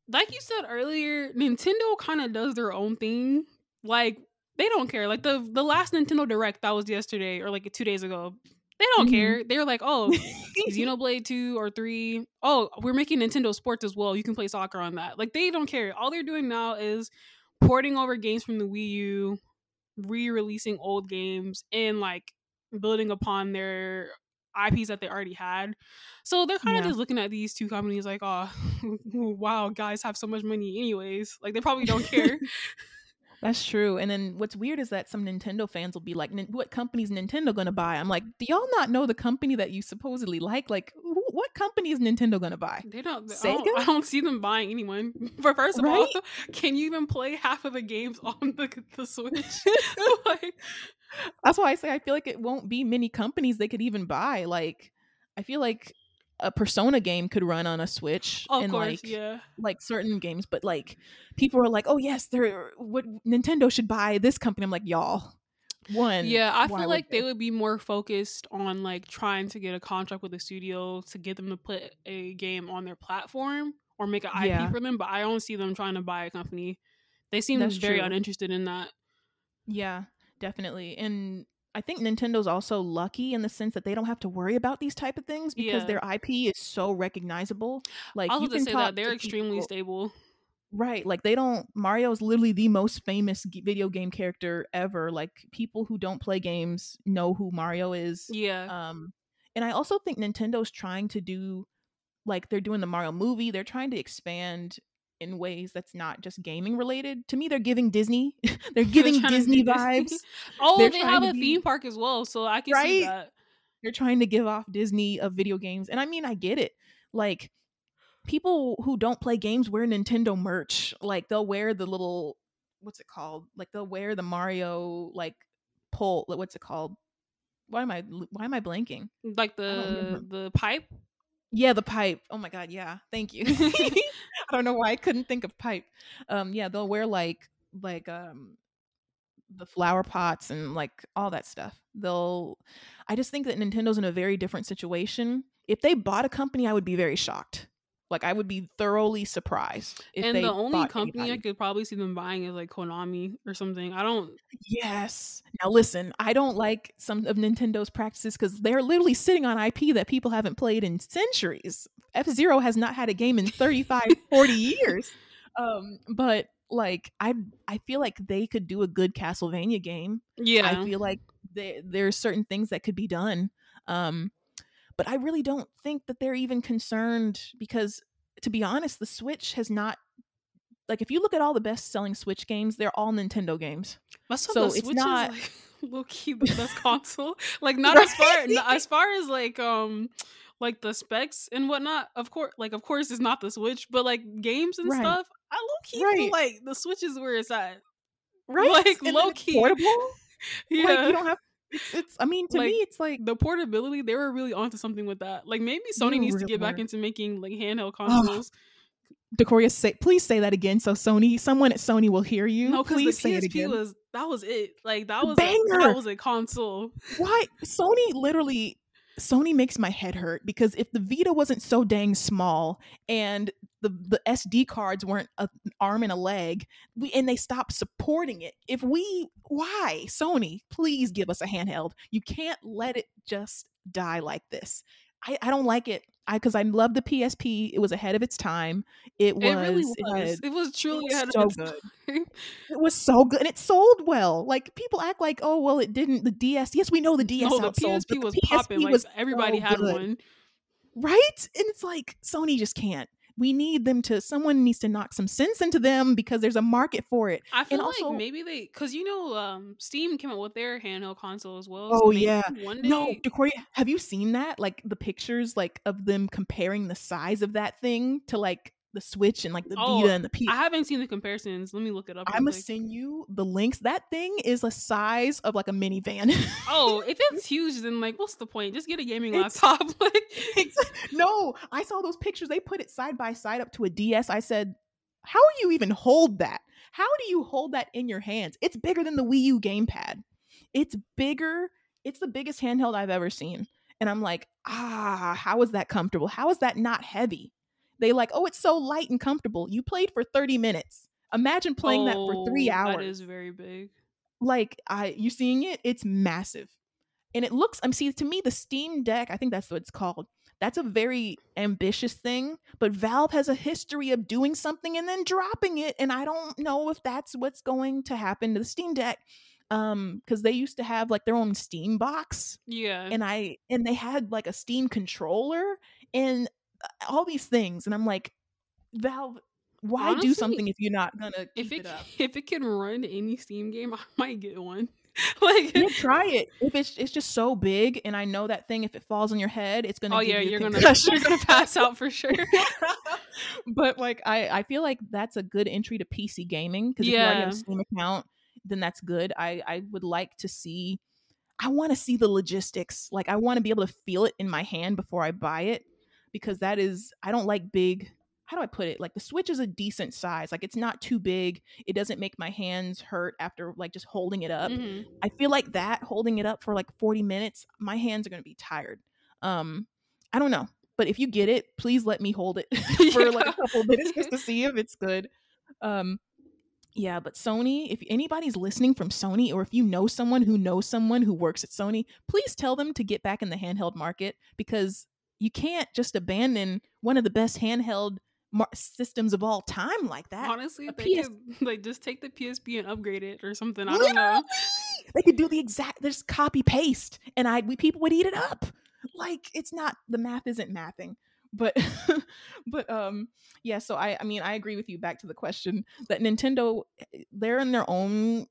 Like you said earlier, Nintendo kind of does their own thing. Like they don't care. Like the the last Nintendo Direct that was yesterday or like 2 days ago. They don't Mhm. care. They're like, "Oh, [laughs] Xenoblade 2 or 3. Oh, we're making Nintendo Sports as well. You can play soccer on that. Like they don't care. All they're doing now is porting over games from the Wii U, re-releasing old games and like building upon their IPs that they already had. So they're kind of Yeah. just looking at these two companies like, "Oh, [laughs] wow, guys have so much money anyways." Like they probably don't [laughs] care. That's true. And then what's weird is that some Nintendo fans will be like, "Nin- "What company's Nintendo going to buy?" I'm like, "Do y'all not know the company that you supposedly like? Like, wh- what company is Nintendo to buy?" They don't, I don't. Oh, I don't see them buying anyone. [laughs] For first of all, [laughs] can you even play half of the games on the the Switch? [laughs] like, That's why I say I feel like it won't be many companies they could even buy. Like, I feel like a Persona game could run on a Switch, of and course, like yeah. like certain games, but like people are like, "Oh yes, they're what Nintendo should buy this company." I'm like, y'all, one, Yeah, I feel like they would be more focused on like trying to get a contract with a studio to get them to put a game on their platform or make an IP Yeah. for them. But I don't see them trying to buy a company. They seem That's very true. uninterested in that. Yeah, definitely. And I think Nintendo's also lucky in the sense that they don't have to worry about these type of things because Yeah. their IP is so recognizable. Like I was you can to say that they're extremely people- stable. Right, like they don't Mario is literally the most famous g- video game character ever. Like people who don't play games know who Mario is. Yeah. Um and I also think Nintendo's trying to do like they're doing the Mario movie, they're trying to expand in ways that's not just gaming related. To me they're giving Disney [laughs] [laughs] they're giving to Disney vibes. [laughs] oh, they're they have a be- theme park as well, so I can see that. they're trying to give off Disney of video games. And I mean, I get it. Like people who don't play games wear Nintendo merch. Like they'll wear the little what's it called? Like they'll wear the Mario like pole. What's it called? Why am I why am I blanking? Like the the pipe. Yeah, the pipe. Oh my god, yeah. Thank you. [laughs] [laughs] I don't know why I couldn't think of pipe. Um, yeah, they'll wear like like um the flower pots and like all that stuff. They'll I just think that Nintendo's in a very different situation. If they bought a company, I would be very shocked. Like I would be thoroughly surprised. and the only company anybody. I could probably see them buying is like Konami or something. I don't. Yes. Now listen, I don't like some of Nintendo's practices because they're literally sitting on IP that people haven't played in centuries. F Zero has not had a game in 35, [laughs] 40 years. Um, but like I I feel like they could do a good Castlevania game. Yeah. I feel like they, there's certain things that could be done. Um but I really don't think that they're even concerned because to be honest, the Switch has not like if you look at all the best selling Switch games, they're all Nintendo games. That's so it's not like, [laughs] low key [laughs] the best console. Like not right? as far as far as like um like the specs and whatnot. Of course, like of course it's not the Switch, but like games and right. stuff. I low key right. feel like the Switch is where it's at. Right, like and low key portable. yeah, [laughs] like, you don't have it's, [laughs] it's I mean to like, me it's like the portability they were really onto something with that. Like maybe Sony needs really to get back into making like handheld consoles. Oh. Decoria, say please say that again so Sony someone at Sony will hear you. No, please the PSP was that was it. Like that was a, that was a console. Why Sony literally Sony makes my head hurt because if the Vita wasn't so dang small and the, the SD cards weren't an arm and a leg, we, and they stopped supporting it, if we, why? Sony, please give us a handheld. You can't let it just die like this. I, I don't like it. I because I love the PSP. It was ahead of its time. It was. It, really was. It, had, it was truly it was so good. [laughs] it was so good, and it sold well. Like people act like, oh well, it didn't. The DS. Yes, we know the DS. No, the PSP the was popping. Like everybody so had good. one. Right, and it's like Sony just can't we need them to someone needs to knock some sense into them because there's a market for it. I feel and like also, maybe they because you know um Steam came out with their handheld console as well. Oh so yeah. One day... No, Decoria, have you seen that? Like the pictures like of them comparing the size of that thing to like the Switch and like the oh, Vita and the P. I haven't seen the comparisons. Let me look it up. I'm gonna send you the links. That thing is the size of like a minivan. oh, if [laughs] it's huge, then like, what's the point? Just get a gaming it's, laptop. [laughs] like, no, I saw those pictures. They put it side by side up to a DS. I said, how do you even hold that? How do you hold that in your hands? It's bigger than the Wii U gamepad. It's bigger. It's the biggest handheld I've ever seen. And I'm like, ah, how is that comfortable? How is that not heavy? They like, oh, it's so light and comfortable. You played for 30 minutes. Imagine playing oh, that for three hours. Oh, that is very big. Like, I you seeing it? It's massive. And it looks, I'm see to me, the Steam Deck, I think that's what it's called. That's a very ambitious thing, but Valve has a history of doing something and then dropping it. And I don't know if that's what's going to happen to the Steam Deck um because they used to have like their own steam box yeah and i and they had like a steam controller and all these things, and I'm like, Valve, why Honestly, do something if you're not gonna if it, it [laughs] if it can run any Steam game, I [laughs] might get one. [laughs] like yeah, try it. If it's it's just so big, and I know that thing. If it falls on your head, it's gonna. Oh yeah, you are gonna you're gonna pass out for sure. but like I I feel like that's a good entry to PC gaming because yeah. if you already have a Steam account, then that's good. I I would like to see. I want to see the logistics. Like I want to be able to feel it in my hand before I buy it because that is I don't like big how do I put it? Like the Switch is a decent size. Like it's not too big. It doesn't make my hands hurt after like just holding it up. Mm-hmm. I feel like that holding it up for like 40 minutes, my hands are going to be tired. Um I don't know. But if you get it, please let me hold it [laughs] [laughs] for like a couple minutes just to [laughs] see if it's good. Um yeah, but Sony, if anybody's listening from Sony or if you know someone who knows someone who works at Sony, please tell them to get back in the handheld market because you can't just abandon one of the best handheld mar- systems of all time like that. Honestly, a they PS- could like just take the PSP and upgrade it or something. I don't know. They could do the exact just copy paste, and I we people would eat it up. Like it's not the math isn't mathing, but [laughs] but um yeah. So I I mean I agree with you. Back to the question that Nintendo eh, they're in their own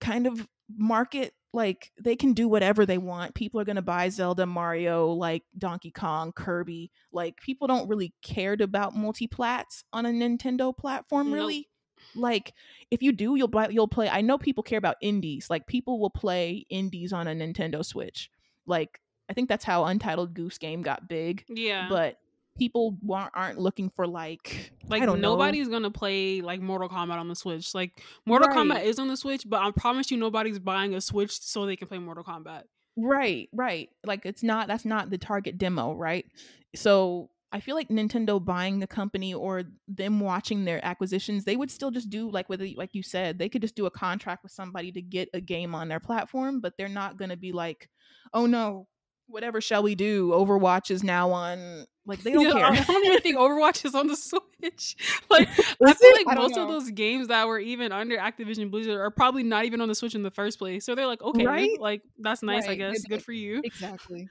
kind of market like they can do whatever they want. People are going to buy Zelda, Mario, like Donkey Kong, Kirby. Like people don't really care about multi-plats on a Nintendo platform really. Like if you do, you'll buy, you'll play. I know people care about indies. Like people will play indies on a Nintendo Switch. Like I think that's how Untitled Goose Game got big. Yeah. But people aren't looking for like like I don't know. nobody's gonna play like Mortal Kombat on the Switch. Like Mortal Right. Kombat is on the Switch, but I promise you nobody's buying a Switch so they can play Mortal Kombat. Right, right. Like it's not that's not the target demo, right? So I feel like Nintendo buying the company or them watching their acquisitions, they would still just do like with like you said, they could just do a contract with somebody to get a game on their platform, but they're not going to be like, "Oh no, whatever shall we do? Overwatch is now on." Like they don't Yeah, care. I don't even think Overwatch is on the [laughs] Switch. [laughs] like I feel like I most of those games that were even under Activision Blizzard are probably not even on the Switch in the first place. So they're like, okay, Right? like that's nice, I guess. It- Good for you. Exactly.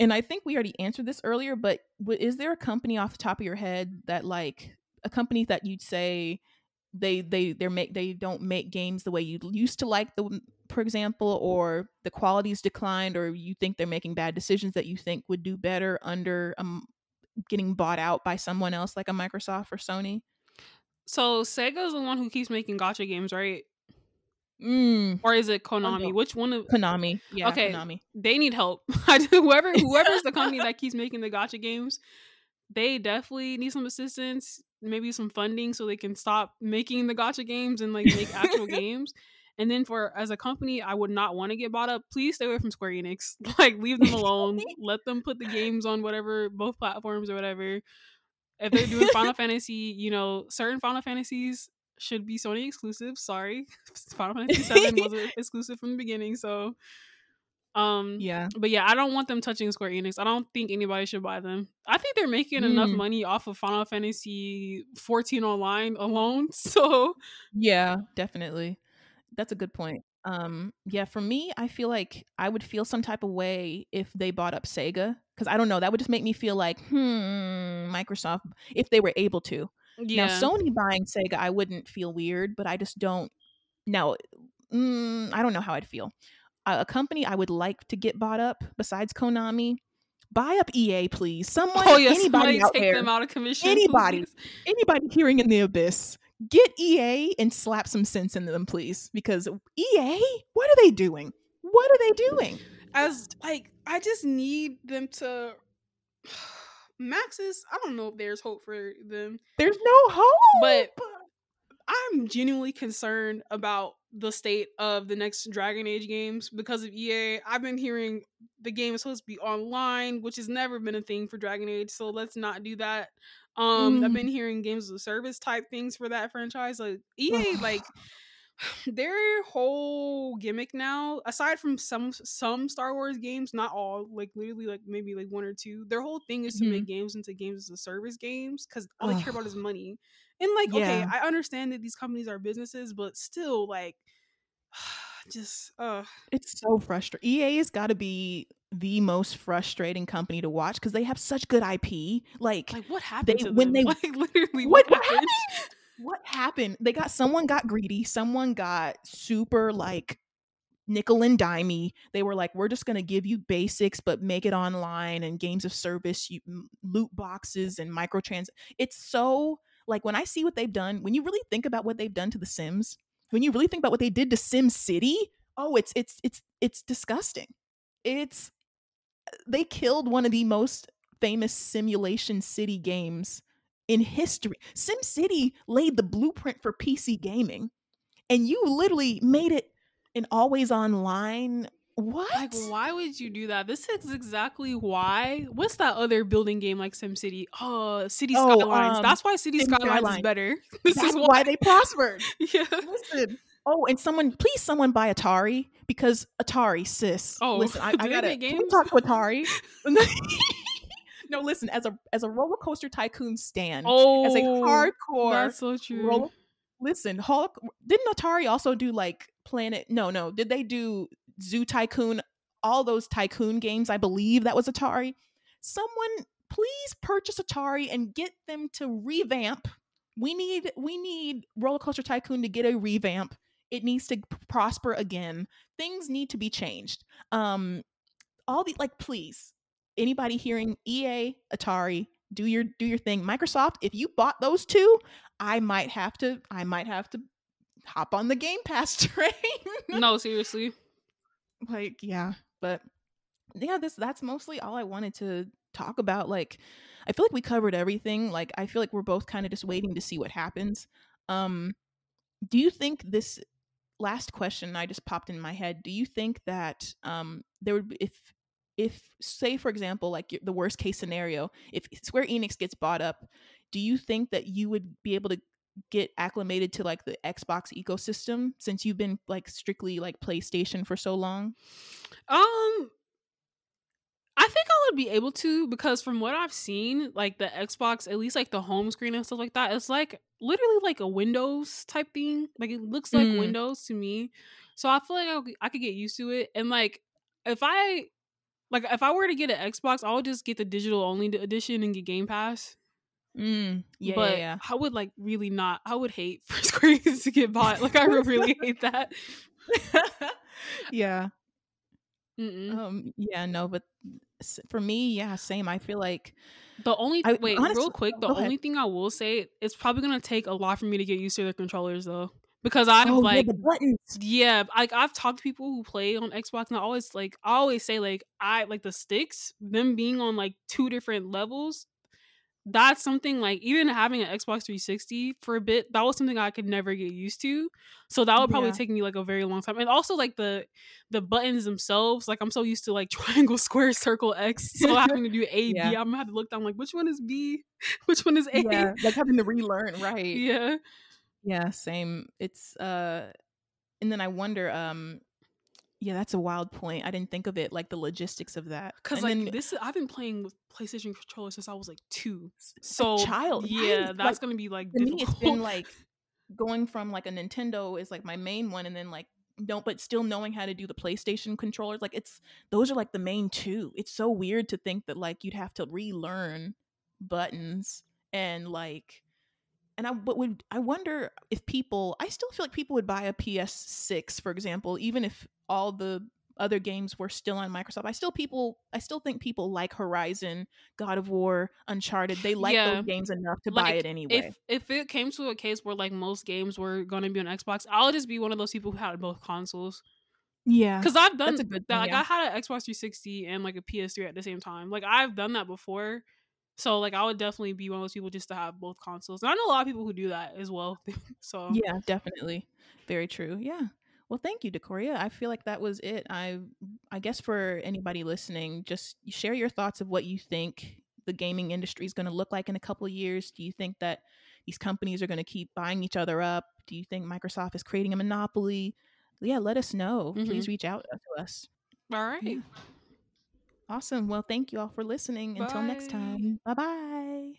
And I think we already answered this earlier, but w- is there a company off the top of your head that like a company that you'd say they they they make they don't make games the way you used to like them, for example, or the quality's declined, or you think they're making bad decisions that you think would do better under um getting bought out by someone else like a Microsoft or Sony? So Sega's the one who keeps making gacha games, right? Mm, Or is it Konami? Which one of Konami, yeah, Okay. Konami. they need help. [laughs] whoever [laughs] whoever's the company that keeps making the gacha games, they definitely need some assistance, maybe some funding so they can stop making the gacha games and like make actual [laughs] games. And then for as a company, I would not want to get bought up. Please stay away from Square Enix. [laughs] Like leave them alone. [laughs] Let them put the games on whatever both platforms or whatever. If they're doing Final [laughs] Fantasy, you know, certain Final Fantasies should be Sony exclusive. Sorry. Final Fantasy 7 wasn't exclusive from the beginning, so um Yeah, but yeah, I don't want them touching Square Enix. I don't think anybody should buy them. I think they're making enough Mm. money off of Final Fantasy 14 online alone. So Yeah, definitely. That's a good point. Um, yeah, for me, I feel like I would feel some type of way if they bought up Sega because I don't know, that would just make me feel like, hmm, Microsoft, if they were able to. yeah, Now, Sony buying Sega, I wouldn't feel weird, but I just don't. Now, mm, I don't know how I'd feel. A, a company I would like to get bought up besides Konami, buy up EA, please. [laughs] Someone, oh yeah, anybody out take there, them out of commission. Anybody. please. anybody hearing in the abyss, get EA and slap some sense into them, please. Because EA, what are they doing? What are they doing? As like, I just need them to. [sighs] Maxis, I don't know if there's hope for them. There's no hope. But- I'm genuinely concerned about the state of the next Dragon Age games because of EA. I've been hearing the game is supposed to be online, which has never been a thing for Dragon Age, so let's not do that. Um, I've Mm. been hearing games of service type things for that franchise. Like EA, like [sighs] their whole gimmick now, aside from some some Star Wars games, not all, like literally like maybe like one or two, their whole thing is to Mhm. make games into games as a service games because all they care about is money. And like, okay, I understand that these companies are businesses, but still, like, [sighs] just uh, it's so frustrating. EA has got to be the most frustrating company to watch because they have such good IP. Like, like what happened They- to when them? they- [laughs] like literally [laughs] what, what, happened? happened? What happened? They got someone got greedy. Someone got super like nickel and dimey. They were like, we're just gonna give you basics, but make it online and games of service, you loot boxes and microtrans. It's so like when I see what they've done. When you really think about what they've done to The Sims, when you really think about what they did to Sim City, oh, it's it's it's it's disgusting. It's they killed one of the most famous simulation city games in history. SimCity laid the blueprint for PC gaming, and you literally made it an always online. What? Like, why would you do that? This is exactly why. What's that other building game like SimCity? Oh, City Oh, Skylines. um, That's why City City Skylines is better. [laughs] This That's is why they prospered. [laughs] Yeah. Listen. Oh, and someone, please, someone buy Atari because Atari, sis. Oh, listen, I, [laughs] I gotta make can we games? talk to Atari. [laughs] no, listen. As a as a roller coaster tycoon stand, Oh, as a oh, hardcore That's so true. roller listen hulk didn't atari also do like planet no no did they do zoo tycoon all those tycoon games i believe that was atari someone please purchase atari and get them to revamp we need we need roller coaster tycoon to get a revamp it needs to prosper again things need to be changed um all the like please anybody hearing ea atari do your do your thing microsoft if you bought those two I might have to I might have to hop on the Game Pass [laughs] train. no, seriously. Like, yeah, but yeah, this that's mostly all I wanted to talk about. Like, I feel like we covered everything. Like, I feel like we're both kind of just waiting to see what happens. Um, do you think this last question I just popped in my head? Do you think that um there would be, if if say for example like the worst case scenario if square enix gets bought up do you think that you would be able to get acclimated to like the xbox ecosystem since you've been like strictly like playstation for so long um I think I would be able to because from what I've seen, like the Xbox, at least like the home screen and stuff like that, it's like literally like a Windows type thing. Like it looks like mm. Windows to me. So I feel like I, could get used to it. And like if I like if I were to get an Xbox, I would just get the digital only edition and get Game Pass. Mm, yeah, but yeah, yeah. I would like really not. I would hate for Square Enix to get bought. Like I would really hate that. [laughs] yeah. Mm-mm. Um. Yeah. No. But for me, yeah, same. I feel like the only I, wait, honestly, real quick, the only thing I will say, it's probably gonna take a lot for me to get used to the controllers though because I've oh, like yeah, the buttons. Yeah, like I've talked to people who play on Xbox, and I always like I always say like I like the sticks, them being on like two different levels. That's something like even having an Xbox 360 for a bit, that was something I could never get used to. So that would probably yeah. take me like a very long time. And also like the the buttons themselves, like I'm so used to like [laughs] triangle, square, circle, X. So [laughs] having to do A, yeah. B, I'm gonna have to look down like which one is B, [laughs] which one is A. Yeah, like having to relearn, right? Yeah. Yeah, same. It's uh and then I wonder um yeah, that's a wild point. I didn't think of it like the logistics of that. Cuz like then, this I've been playing with PlayStation controllers since I was like 2. So child. Yeah, right? that's like, to be like for difficult. me it's been like going from like a Nintendo is like my main one and then like no but still knowing how to do the PlayStation controllers like it's those are like the main two. It's so weird to think that like you'd have to relearn buttons and like and I but would I wonder if people I still feel like people would buy a PS6 for example even if all the other games were still on Microsoft. I still people I still think people like Horizon, God of War, Uncharted. They like yeah. those games enough to like, buy it anyway. If if it came to a case where like most games were going to be on Xbox, I'll just be one of those people who had both consoles. Yeah, because I've done that. Thing, like yeah. I had an Xbox 360 and like a PS3 at the same time. Like I've done that before. So like I would definitely be one of those people just to have both consoles. And I know a lot of people who do that as well. [laughs] so yeah, definitely, very true. Yeah. Well, thank you, Decoria. I feel like that was it. I I guess for anybody listening, just share your thoughts of what you think the gaming industry is going to look like in a couple of years. Do you think that these companies are going to keep buying each other up? Do you think Microsoft is creating a monopoly? Yeah, let us know. Mm-hmm. Please reach out to us. All right. Yeah. Awesome. Well, thank you all for listening. Bye. Until next time. Bye bye.